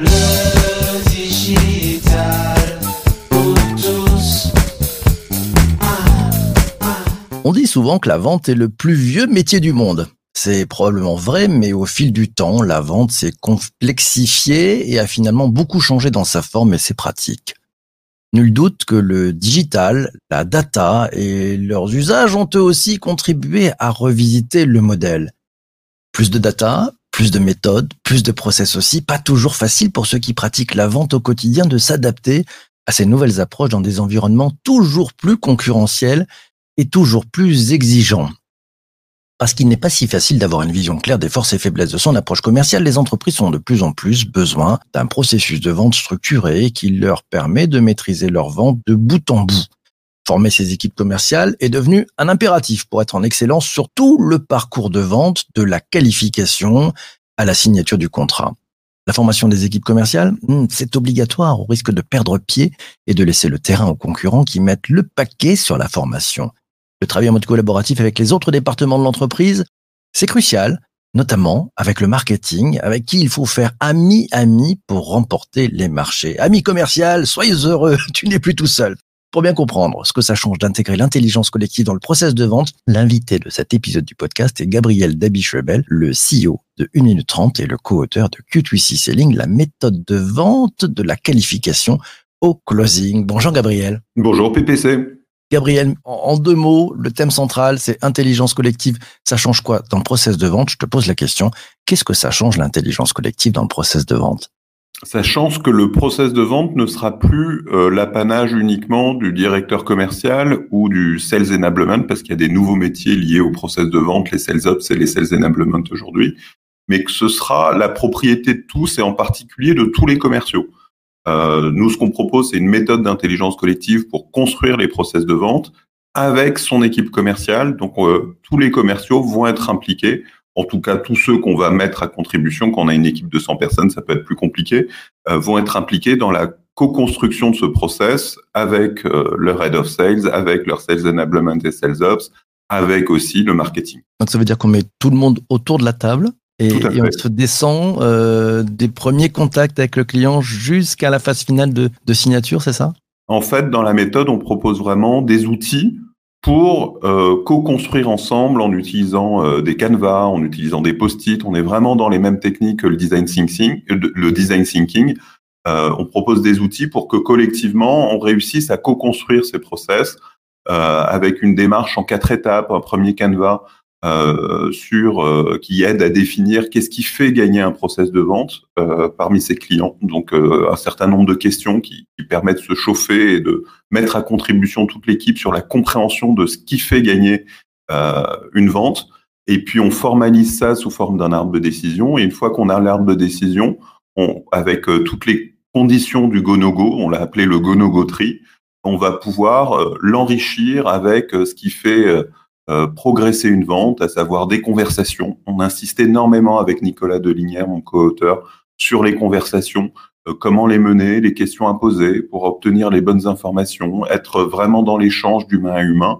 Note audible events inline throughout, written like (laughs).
Le digital. On dit souvent que la vente est le plus vieux métier du monde. C'est probablement vrai, mais au fil du temps, la vente s'est complexifiée et a finalement beaucoup changé dans sa forme et ses pratiques. Nul doute que le digital, la data et leurs usages ont eux aussi contribué à revisiter le modèle. Plus de data, plus de méthodes, plus de process aussi, pas toujours facile pour ceux qui pratiquent la vente au quotidien de s'adapter à ces nouvelles approches dans des environnements toujours plus concurrentiels et toujours plus exigeants. Parce qu'il n'est pas si facile d'avoir une vision claire des forces et faiblesses de son approche commerciale, les entreprises ont de plus en plus besoin d'un processus de vente structuré qui leur permet de maîtriser leur vente de bout en bout. Former ces équipes commerciales est devenu un impératif pour être en excellence sur tout le parcours de vente, de la qualification à la signature du contrat. La formation des équipes commerciales, hmm, c'est obligatoire au risque de perdre pied et de laisser le terrain aux concurrents qui mettent le paquet sur la formation. Le travail en mode collaboratif avec les autres départements de l'entreprise, c'est crucial, notamment avec le marketing, avec qui il faut faire ami-ami pour remporter les marchés. Ami commercial, soyez heureux, (laughs) tu n'es plus tout seul. Pour bien comprendre ce que ça change d'intégrer l'intelligence collective dans le process de vente, l'invité de cet épisode du podcast est Gabriel Dabichebel, le CEO de 1 minute 30 et le co-auteur de Q3C Selling, la méthode de vente de la qualification au closing. Bonjour Gabriel. Bonjour PPC. Gabriel, en deux mots, le thème central, c'est intelligence collective. Ça change quoi dans le process de vente? Je te pose la question. Qu'est-ce que ça change l'intelligence collective dans le process de vente? Ça change que le process de vente ne sera plus euh, l'apanage uniquement du directeur commercial ou du sales enablement, parce qu'il y a des nouveaux métiers liés au process de vente, les sales ops et les sales enablement aujourd'hui, mais que ce sera la propriété de tous et en particulier de tous les commerciaux. Euh, nous, ce qu'on propose, c'est une méthode d'intelligence collective pour construire les process de vente avec son équipe commerciale. Donc, euh, tous les commerciaux vont être impliqués. En tout cas, tous ceux qu'on va mettre à contribution, quand on a une équipe de 100 personnes, ça peut être plus compliqué, euh, vont être impliqués dans la co-construction de ce process avec leur head of sales, avec leur sales enablement et sales ops, avec aussi le marketing. Donc ça veut dire qu'on met tout le monde autour de la table et, on se descend euh, des premiers contacts avec le client jusqu'à la phase finale de, de signature, c'est ça? En fait, dans la méthode, on propose vraiment des outils pour euh, co-construire ensemble en utilisant euh, des canevas, en utilisant des post-it. On est vraiment dans les mêmes techniques que le design thinking. Le design thinking. Euh, on propose des outils pour que collectivement, on réussisse à co-construire ces process euh, avec une démarche en quatre étapes. Un premier canevas euh, sur euh, qui aide à définir qu'est-ce qui fait gagner un process de vente euh, parmi ses clients. Donc un certain nombre de questions qui, qui, permettent de se chauffer et de mettre à contribution toute l'équipe sur la compréhension de ce qui fait gagner une vente. Et puis on formalise ça sous forme d'un arbre de décision. Et une fois qu'on a l'arbre de décision, on, avec toutes les conditions du go-no-go, on l'a appelé le go-no-go tree, on va pouvoir l'enrichir avec ce qui fait euh, progresser une vente, à savoir des conversations. On insiste énormément avec Nicolas Delinière, mon co-auteur, sur les conversations, euh, comment les mener, les questions à poser pour obtenir les bonnes informations, être vraiment dans l'échange d'humain à humain.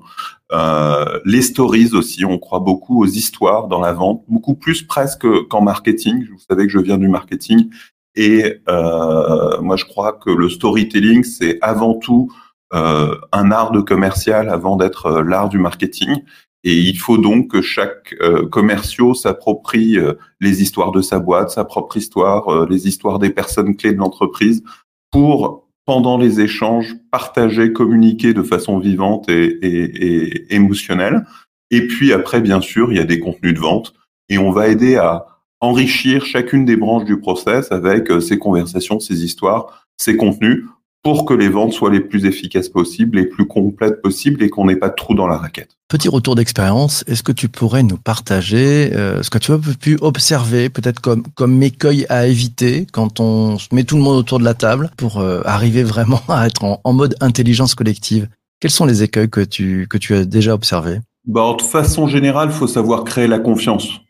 Euh, les stories aussi, on croit beaucoup aux histoires dans la vente, beaucoup plus presque qu'en marketing. Vous savez que je viens du marketing et euh, moi je crois que le storytelling c'est avant tout un art de commercial avant d'être euh, l'art du marketing. Et il faut donc que chaque euh, commerciaux s'approprie euh, les histoires de sa boîte, sa propre histoire, les histoires des personnes clés de l'entreprise pour, pendant les échanges, partager, communiquer de façon vivante et, et, et, émotionnelle. Et puis après, bien sûr, il y a des contenus de vente et on va aider à enrichir chacune des branches du process avec ces conversations, ces histoires, ces contenus pour que les ventes soient les plus efficaces possibles, les plus complètes possibles et qu'on n'ait pas de trou dans la raquette. Petit retour d'expérience, est-ce que tu pourrais nous partager euh, ce que tu as pu observer, peut-être comme, comme écueil à éviter quand on met tout le monde autour de la table pour euh, arriver vraiment (laughs) à être en, en, mode intelligence collective? Quels sont les écueils que tu, que tu as déjà observés? Bah, De façon générale, il faut savoir créer la confiance.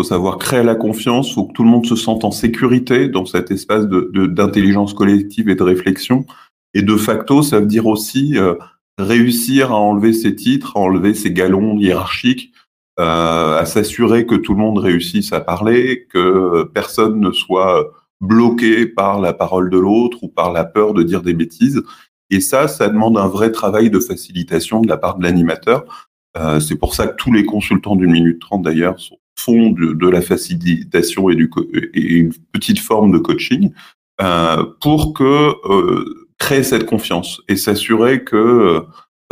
Faut savoir créer la confiance, faut que tout le monde se sente en sécurité dans cet espace d'intelligence de, collective et de réflexion. Et de facto, ça veut dire aussi euh, réussir à enlever ses titres, à enlever ses galons hiérarchiques, euh, à s'assurer que tout le monde réussisse à parler, que personne ne soit bloqué par la parole de l'autre ou par la peur de dire des bêtises. Et ça, ça demande un vrai travail de facilitation de la part de l'animateur. Euh, c'est pour ça que tous les consultants d'une minute trente d'ailleurs font de, la facilitation et, du, une petite forme de coaching euh, pour que euh, créer cette confiance et s'assurer que euh,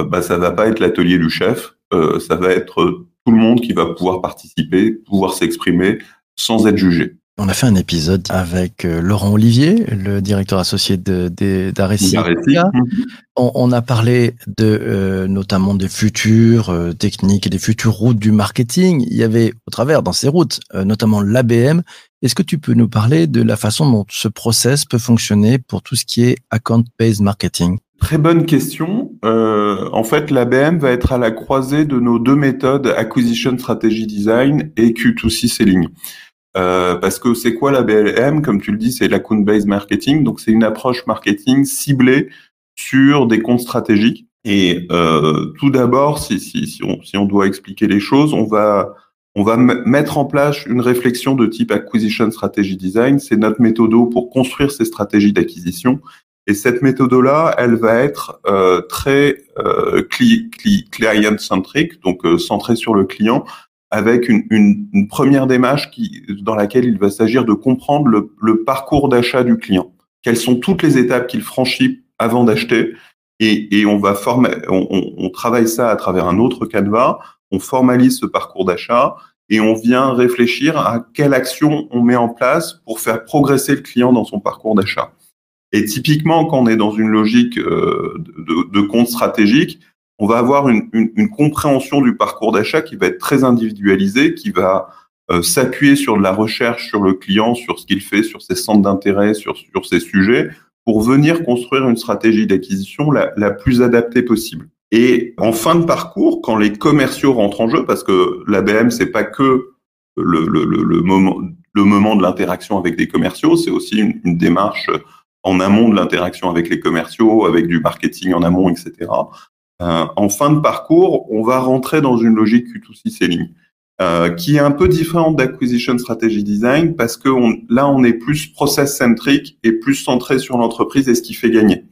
bah, ça va pas être l'atelier du chef, ça va être tout le monde qui va pouvoir participer, pouvoir s'exprimer sans être jugé. On a fait un épisode avec euh, Laurent Olivier, le directeur associé d'Arecia. Mhm. On, on, a parlé de euh, notamment des futures euh, techniques et des futures routes du marketing. Il y avait au travers dans ces routes euh, notamment l'ABM. Est-ce que tu peux nous parler de la façon dont ce process peut fonctionner pour tout ce qui est account-based marketing? Très bonne question. Euh, en fait, l'ABM va être à la croisée de nos deux méthodes Acquisition Strategy Design et Q2C Selling. Euh, parce que c'est quoi la BLM Comme tu le dis, c'est l'account-based marketing. Donc, c'est une approche marketing ciblée sur des comptes stratégiques. Et euh, tout d'abord, si, si, si, on, si on doit expliquer les choses, on va, on va mettre en place une réflexion de type Acquisition Strategy Design. C'est notre méthode pour construire ces stratégies d'acquisition. Et cette méthode-là, elle va être euh, très euh, client-centric, donc euh, centrée sur le client, avec une, une, une, première démarche qui, dans laquelle il va s'agir de comprendre le, le parcours d'achat du client. Quelles sont toutes les étapes qu'il franchit avant d'acheter et, et, on va former, on, on, on, travaille ça à travers un autre canevas, on formalise ce parcours d'achat et on vient réfléchir à quelle action on met en place pour faire progresser le client dans son parcours d'achat. Et typiquement, quand on est dans une logique euh, de, de compte stratégique, on va avoir une, une, une compréhension du parcours d'achat qui va être très individualisée, qui va euh, s'appuyer sur de la recherche sur le client, sur ce qu'il fait, sur ses centres d'intérêt, sur, sur ses sujets, pour venir construire une stratégie d'acquisition la, la, plus adaptée possible. Et en fin de parcours, quand les commerciaux rentrent en jeu, parce que l'ABM, c'est pas que le, le, le, moment, le moment de l'interaction avec des commerciaux, c'est aussi une, une, démarche en amont de l'interaction avec les commerciaux, avec du marketing en amont, etc. Euh, en fin de parcours, on va rentrer dans une logique Q2C selling. Euh, qui est un peu différente d'acquisition strategy design parce que on, là on est plus process centrique et plus centré sur l'entreprise et ce qui fait gagner.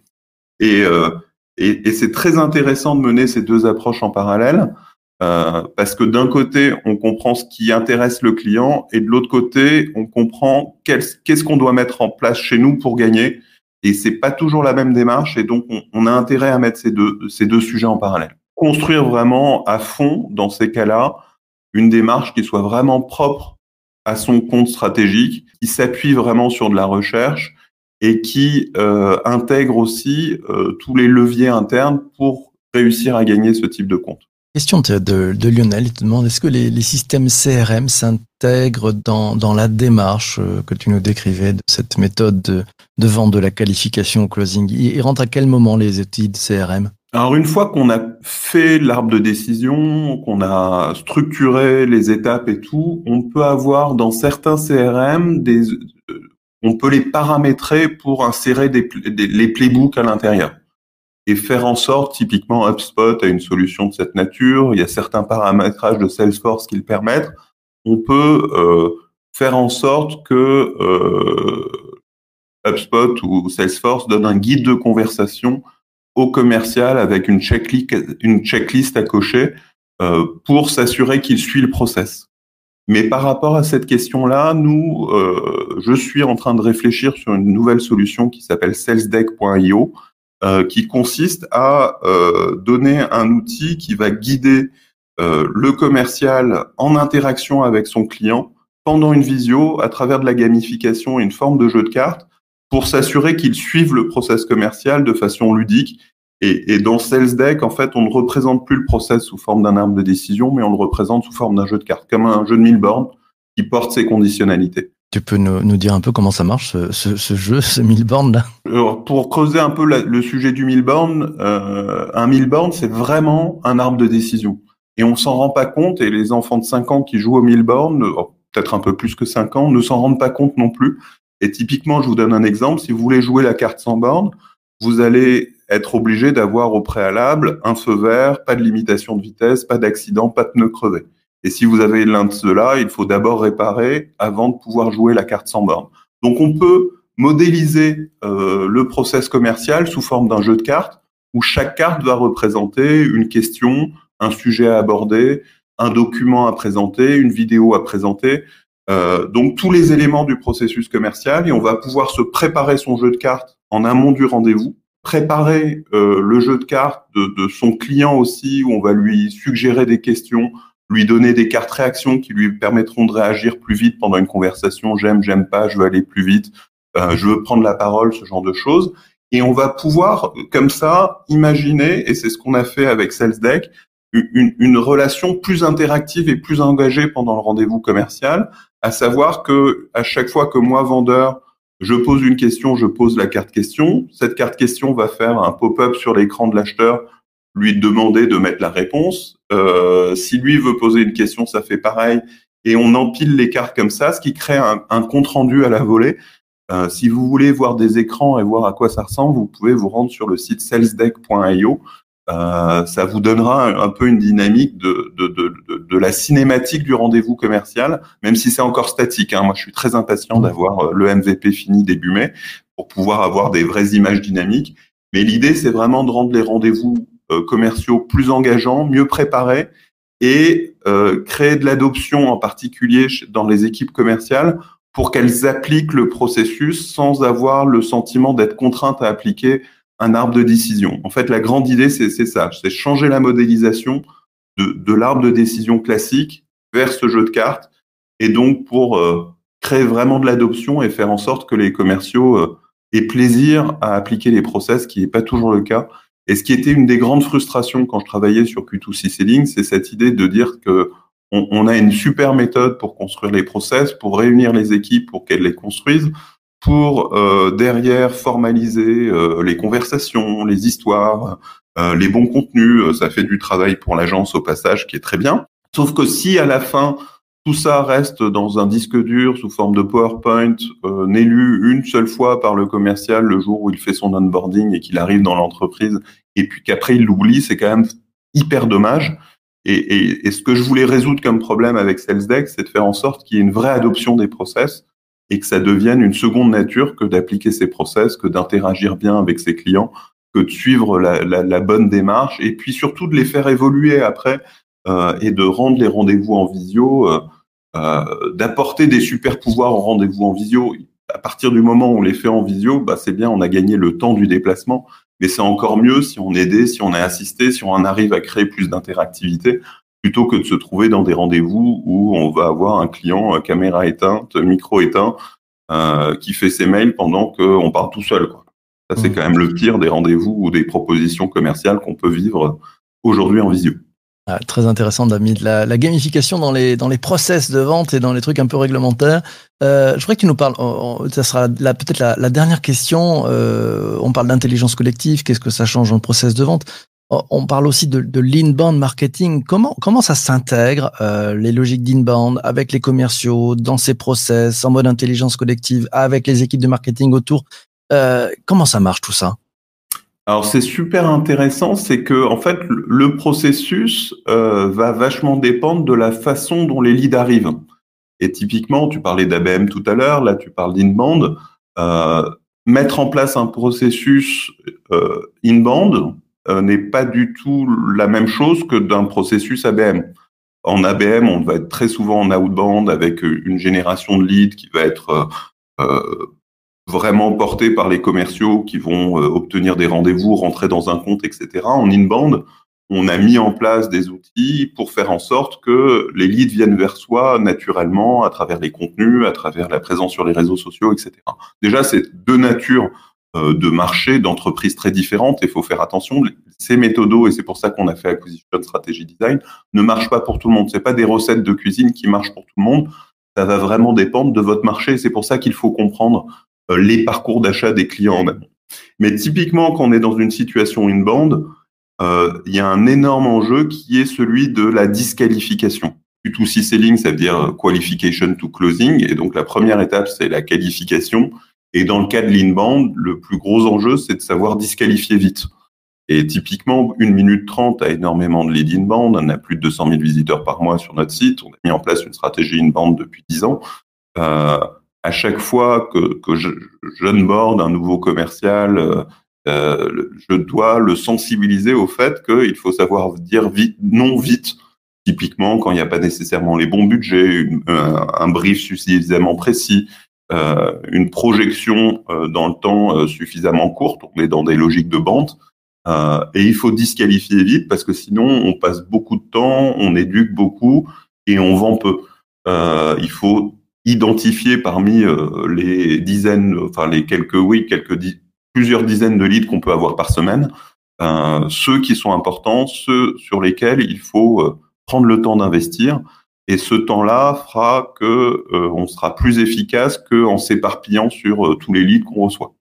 Et, euh, et, et c'est très intéressant de mener ces deux approches en parallèle euh, parce que d'un côté on comprend ce qui intéresse le client et de l'autre côté on comprend qu'est-ce qu'on doit mettre en place chez nous pour gagner et c'est pas toujours la même démarche et donc on, a intérêt à mettre ces deux, ces deux sujets en parallèle. Construire vraiment à fond dans ces cas-là une démarche qui soit vraiment propre à son compte stratégique, qui s'appuie vraiment sur de la recherche et qui euh, intègre aussi euh, tous les leviers internes pour réussir à gagner ce type de compte. Question de, Lionel, il te demande est-ce que les, systèmes CRM s'intègrent dans, la démarche euh, que tu nous décrivais de cette méthode de, vente de la qualification au closing? Ils rentrent à quel moment les outils de CRM alors une fois qu'on a fait l'arbre de décision, qu'on a structuré les étapes et tout, on peut avoir dans certains CRM des, on peut les paramétrer pour insérer des, des les playbooks à l'intérieur et faire en sorte, typiquement HubSpot a une solution de cette nature, il y a certains paramétrages de Salesforce qui le permettent, on peut euh, faire en sorte que euh, HubSpot ou Salesforce donne un guide de conversation au commercial avec une checklist, une checklist à cocher euh, pour s'assurer qu'il suit le process. Mais par rapport à cette question-là, nous, euh, je suis en train de réfléchir sur une nouvelle solution qui s'appelle salesdeck.io, qui consiste à euh, donner un outil qui va guider euh, le commercial en interaction avec son client pendant une visio à travers de la gamification et une forme de jeu de cartes pour s'assurer qu'il suive le process commercial de façon ludique. Et, dans SalesDeck, en fait, on ne représente plus le process sous forme d'un arbre de décision, mais on le représente sous forme d'un jeu de cartes, comme un jeu de mille bornes qui porte ses conditionnalités. Tu peux nous, nous, dire un peu comment ça marche, ce, ce, ce jeu, ce mille bornes là? Alors, Pour creuser un peu le sujet du mille bornes, euh, un mille bornes, c'est vraiment un arbre de décision. Et on s'en rend pas compte, et les enfants de 5 ans qui jouent au mille bornes, oh, peut-être un peu plus que 5 ans, ne s'en rendent pas compte non plus. Et typiquement, je vous donne un exemple, si vous voulez jouer la carte sans borne, vous allez être obligé d'avoir au préalable un feu vert, pas de limitation de vitesse, pas d'accident, pas de pneu crevé. Et si vous avez l'un de ceux-là, il faut d'abord réparer avant de pouvoir jouer la carte sans borne. Donc on peut modéliser euh, le process commercial sous forme d'un jeu de cartes où chaque carte va représenter une question, un sujet à aborder, un document à présenter, une vidéo à présenter. Euh, donc tous les éléments du processus commercial et on va pouvoir se préparer son jeu de cartes en amont du rendez-vous, préparer euh, le jeu de cartes de, de, son client aussi où on va lui suggérer des questions, lui donner des cartes réactions qui lui permettront de réagir plus vite pendant une conversation. J'aime, j'aime pas, je veux aller plus vite, euh, je veux prendre la parole, ce genre de choses. Et on va pouvoir, comme ça, imaginer, et c'est ce qu'on a fait avec SalesDeck, une, une, relation plus interactive et plus engagée pendant le rendez-vous commercial, à savoir que à chaque fois que moi, vendeur, je pose une question, je pose la carte question. Cette carte question va faire un pop-up sur l'écran de l'acheteur, lui demander de mettre la réponse. Euh, si lui veut poser une question, ça fait pareil. Et on empile les cartes comme ça, ce qui crée un, un compte rendu à la volée. Euh, si vous voulez voir des écrans et voir à quoi ça ressemble, vous pouvez vous rendre sur le site salesdeck.io. Euh, ça vous donnera un, peu une dynamique de, de, de, de la cinématique du rendez-vous commercial, même si c'est encore statique. Hein. Moi, je suis très impatient d'avoir euh, le MVP fini début mai pour pouvoir avoir des vraies images dynamiques. Mais l'idée, c'est vraiment de rendre les rendez-vous commerciaux plus engageants, mieux préparés et euh, créer de l'adoption, en particulier dans les équipes commerciales, pour qu'elles appliquent le processus sans avoir le sentiment d'être contraintes à appliquer un arbre de décision. En fait, la grande idée, c'est ça, c'est changer la modélisation de, de l'arbre de décision classique vers ce jeu de cartes, et donc pour euh, créer vraiment de l'adoption et faire en sorte que les commerciaux euh, aient plaisir à appliquer les process, ce qui n'est pas toujours le cas. Et ce qui était une des grandes frustrations quand je travaillais sur Q2C Selling, c'est cette idée de dire que on, a une super méthode pour construire les process, pour réunir les équipes pour qu'elles les construisent, pour euh, derrière formaliser euh, les conversations, les histoires, euh, les bons contenus. Euh, ça fait du travail pour l'agence au passage qui est très bien. Sauf que si à la fin tout ça reste dans un disque dur sous forme de PowerPoint, euh, n'est lu une seule fois par le commercial le jour où il fait son onboarding et qu'il arrive dans l'entreprise, et puis qu'après il l'oublie, c'est quand même hyper dommage. Et, et, et, ce que je voulais résoudre comme problème avec SalesDeck, c'est de faire en sorte qu'il y ait une vraie adoption des process et que ça devienne une seconde nature que d'appliquer ces process, que d'interagir bien avec ses clients, que de suivre la, la, la, bonne démarche et puis surtout de les faire évoluer après euh, et de rendre les rendez-vous en visio, euh, d'apporter des super pouvoirs aux rendez-vous en visio. À partir du moment où on les fait en visio, bah c'est bien, on a gagné le temps du déplacement, mais c'est encore mieux si on est aidé, si on est assisté, si on arrive à créer plus d'interactivité plutôt que de se trouver dans des rendez-vous où on va avoir un client euh, caméra éteinte, micro éteint, euh, qui fait ses mails pendant qu'on parle tout seul. Quoi. Ça, c'est mmh. quand même le pire des rendez-vous ou des propositions commerciales qu'on peut vivre aujourd'hui en visio. Ah, très intéressant, David. La, gamification dans les, dans les process de vente et dans les trucs un peu réglementaires. Euh, je voudrais que tu nous parles, ça sera peut-être la, dernière question. Euh, on parle d'intelligence collective, qu'est-ce que ça change dans le process de vente? Oh, on parle aussi de, de l'inbound marketing. Comment, comment ça s'intègre, euh, les logiques d'inbound avec les commerciaux, dans ces process, en mode intelligence collective, avec les équipes de marketing autour? Comment ça marche tout ça? Alors c'est super intéressant, c'est que en fait le processus euh, va vachement dépendre de la façon dont les leads arrivent. Et typiquement, tu parlais d'ABM tout à l'heure, là tu parles d'inbound. Euh, mettre en place un processus euh, inbound, euh, n'est pas du tout la même chose que d'un processus ABM. En ABM, on va être très souvent en outbound avec une génération de leads qui va être euh, vraiment portée par les commerciaux qui vont obtenir des rendez-vous, rentrer dans un compte, etc. En inbound, on a mis en place des outils pour faire en sorte que les leads viennent vers soi naturellement à travers les contenus, à travers la présence sur les réseaux sociaux, etc. Déjà, c'est deux natures euh, de marché, d'entreprises très différentes. Et il faut faire attention. Ces méthodos, et c'est pour ça qu'on a fait Acquisition Strategy Design, ne marchent pas pour tout le monde. C'est pas des recettes de cuisine qui marchent pour tout le monde. Ça va vraiment dépendre de votre marché. C'est pour ça qu'il faut comprendre euh, les parcours d'achat des clients en amont. Mais typiquement, quand on est dans une situation inbound, euh, il y a un énorme enjeu qui est celui de la disqualification. Q2C selling, ça veut dire qualification to closing. Et donc, la première étape, c'est la qualification. Et dans le cas de l'inbound, le plus gros enjeu, c'est de savoir disqualifier vite. Et typiquement, une minute trente a énormément de lead inbound. On a plus de 200 000 visiteurs par mois sur notre site. On a mis en place une stratégie inbound depuis 10 ans. Euh, à chaque fois que, que je, j'onboard un nouveau commercial, euh, euh, je dois le sensibiliser au fait qu'il faut savoir dire vite, non vite. Typiquement, quand il n'y a pas nécessairement les bons budgets, un, brief suffisamment précis, euh, une projection euh, dans le temps suffisamment courte, on est dans des logiques de bande, et il faut disqualifier vite parce que sinon on passe beaucoup de temps, on éduque beaucoup et on vend peu. il faut identifier parmi les dizaines, enfin les quelques, oui, quelques plusieurs dizaines de leads qu'on peut avoir par semaine, ceux qui sont importants, ceux sur lesquels il faut prendre le temps d'investir et ce temps-là fera que euh, on sera plus efficace qu'en s'éparpillant sur euh, tous les leads qu'on reçoit.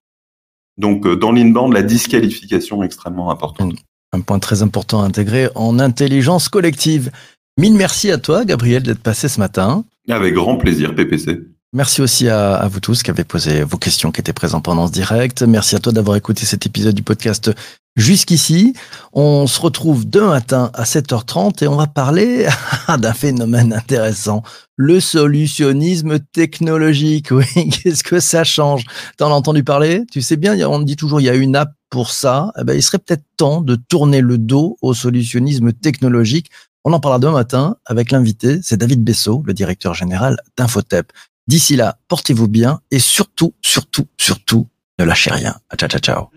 Donc euh, dans l'inbound, la disqualification est extrêmement importante. Un point très important à intégrer en intelligence collective. Mille merci à toi, Gabriel, d'être passé ce matin. Avec grand plaisir, PPC. Merci aussi à, vous tous qui avez posé vos questions, qui étaient présents pendant ce direct. Merci à toi d'avoir écouté cet épisode du podcast Jusqu'ici, on se retrouve demain matin à 7h30 et on va parler (laughs) d'un phénomène intéressant, le solutionnisme technologique. Oui, (laughs) qu'est-ce que ça change? T'en as entendu parler? Tu sais bien, on dit toujours il y a une app pour ça. Eh ben, il serait peut-être temps de tourner le dos au solutionnisme technologique. On en parlera demain matin avec l'invité, c'est David Bessot, le directeur général d'Infotep. D'ici là, portez-vous bien et surtout, surtout, surtout, ne lâchez rien. Ciao, ciao, ciao.